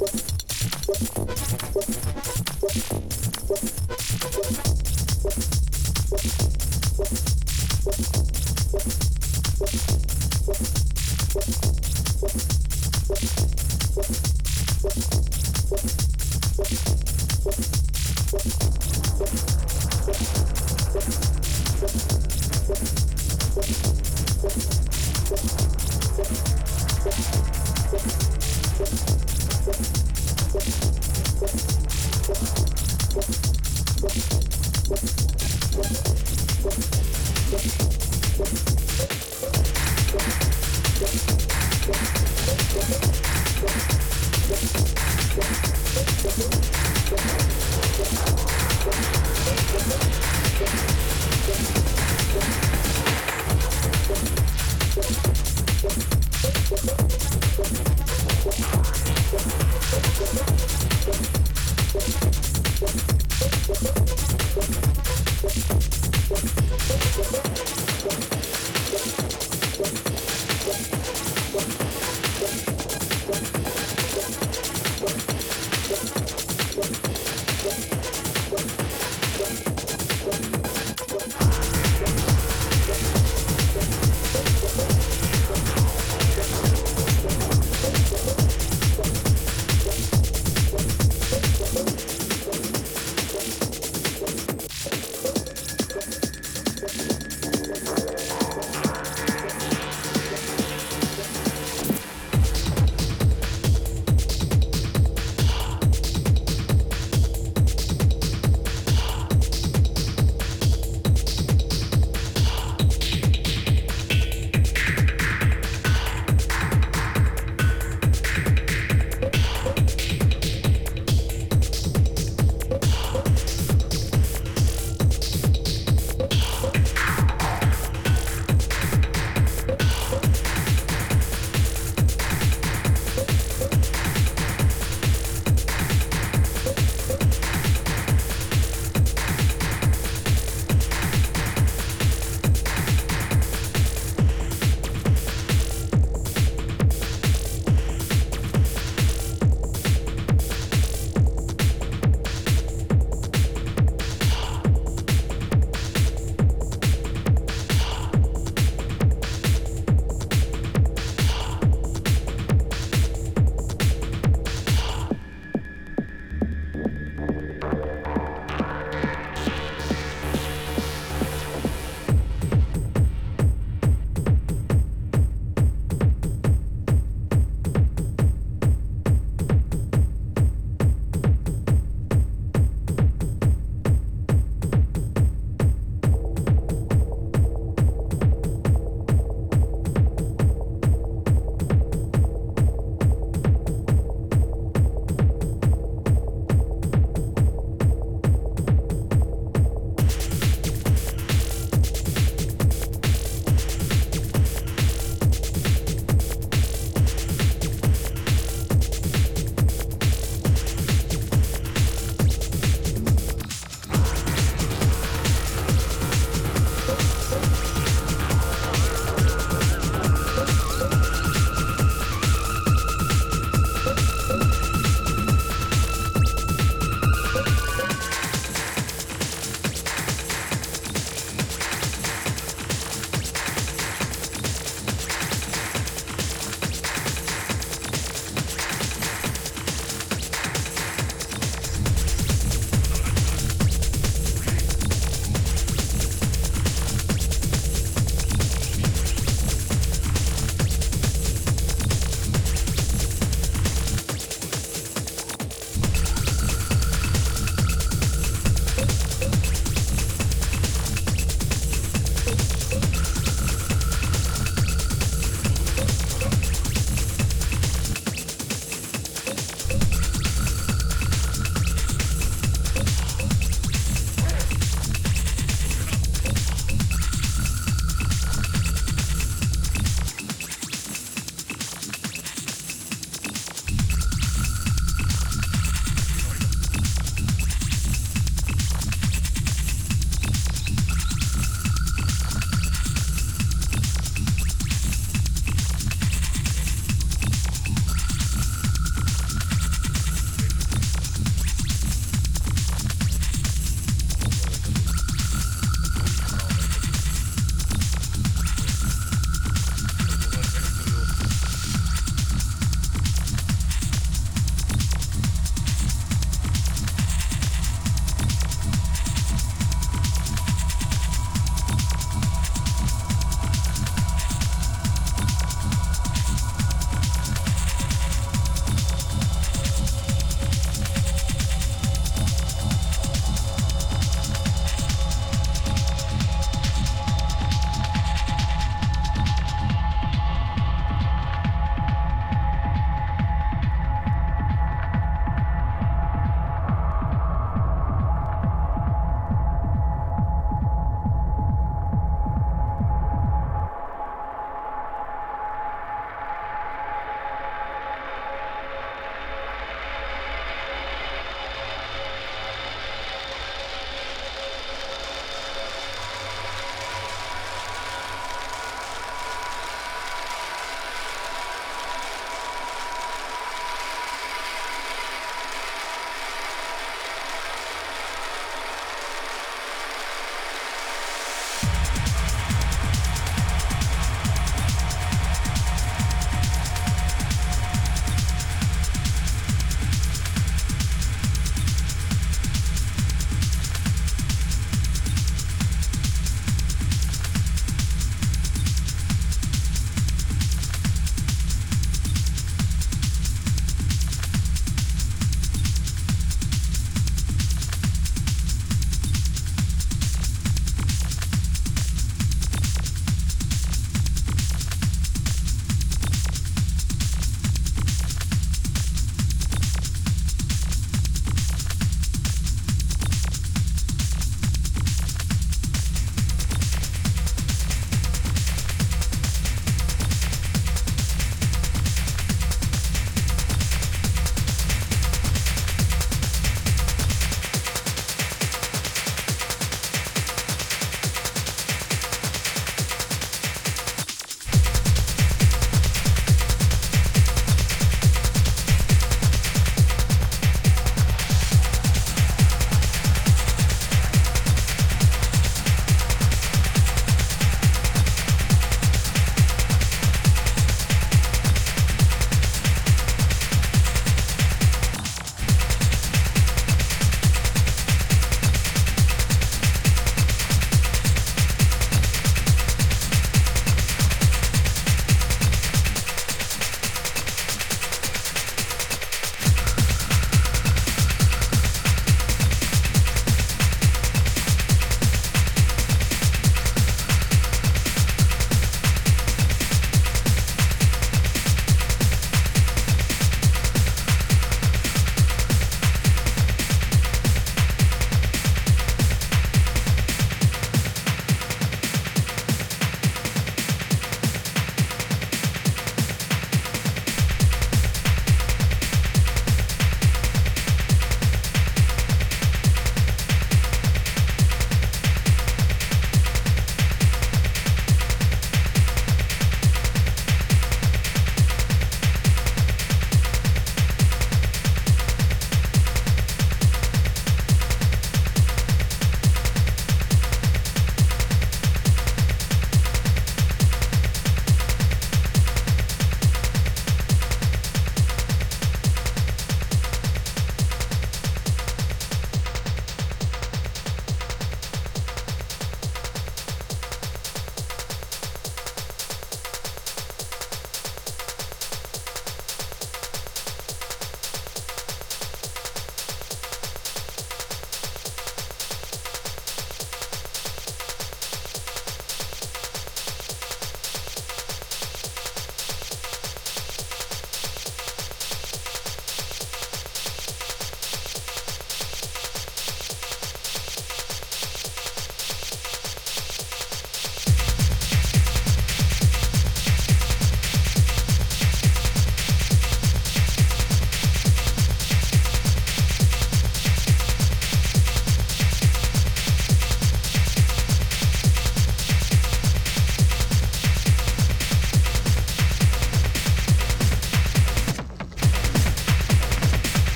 What?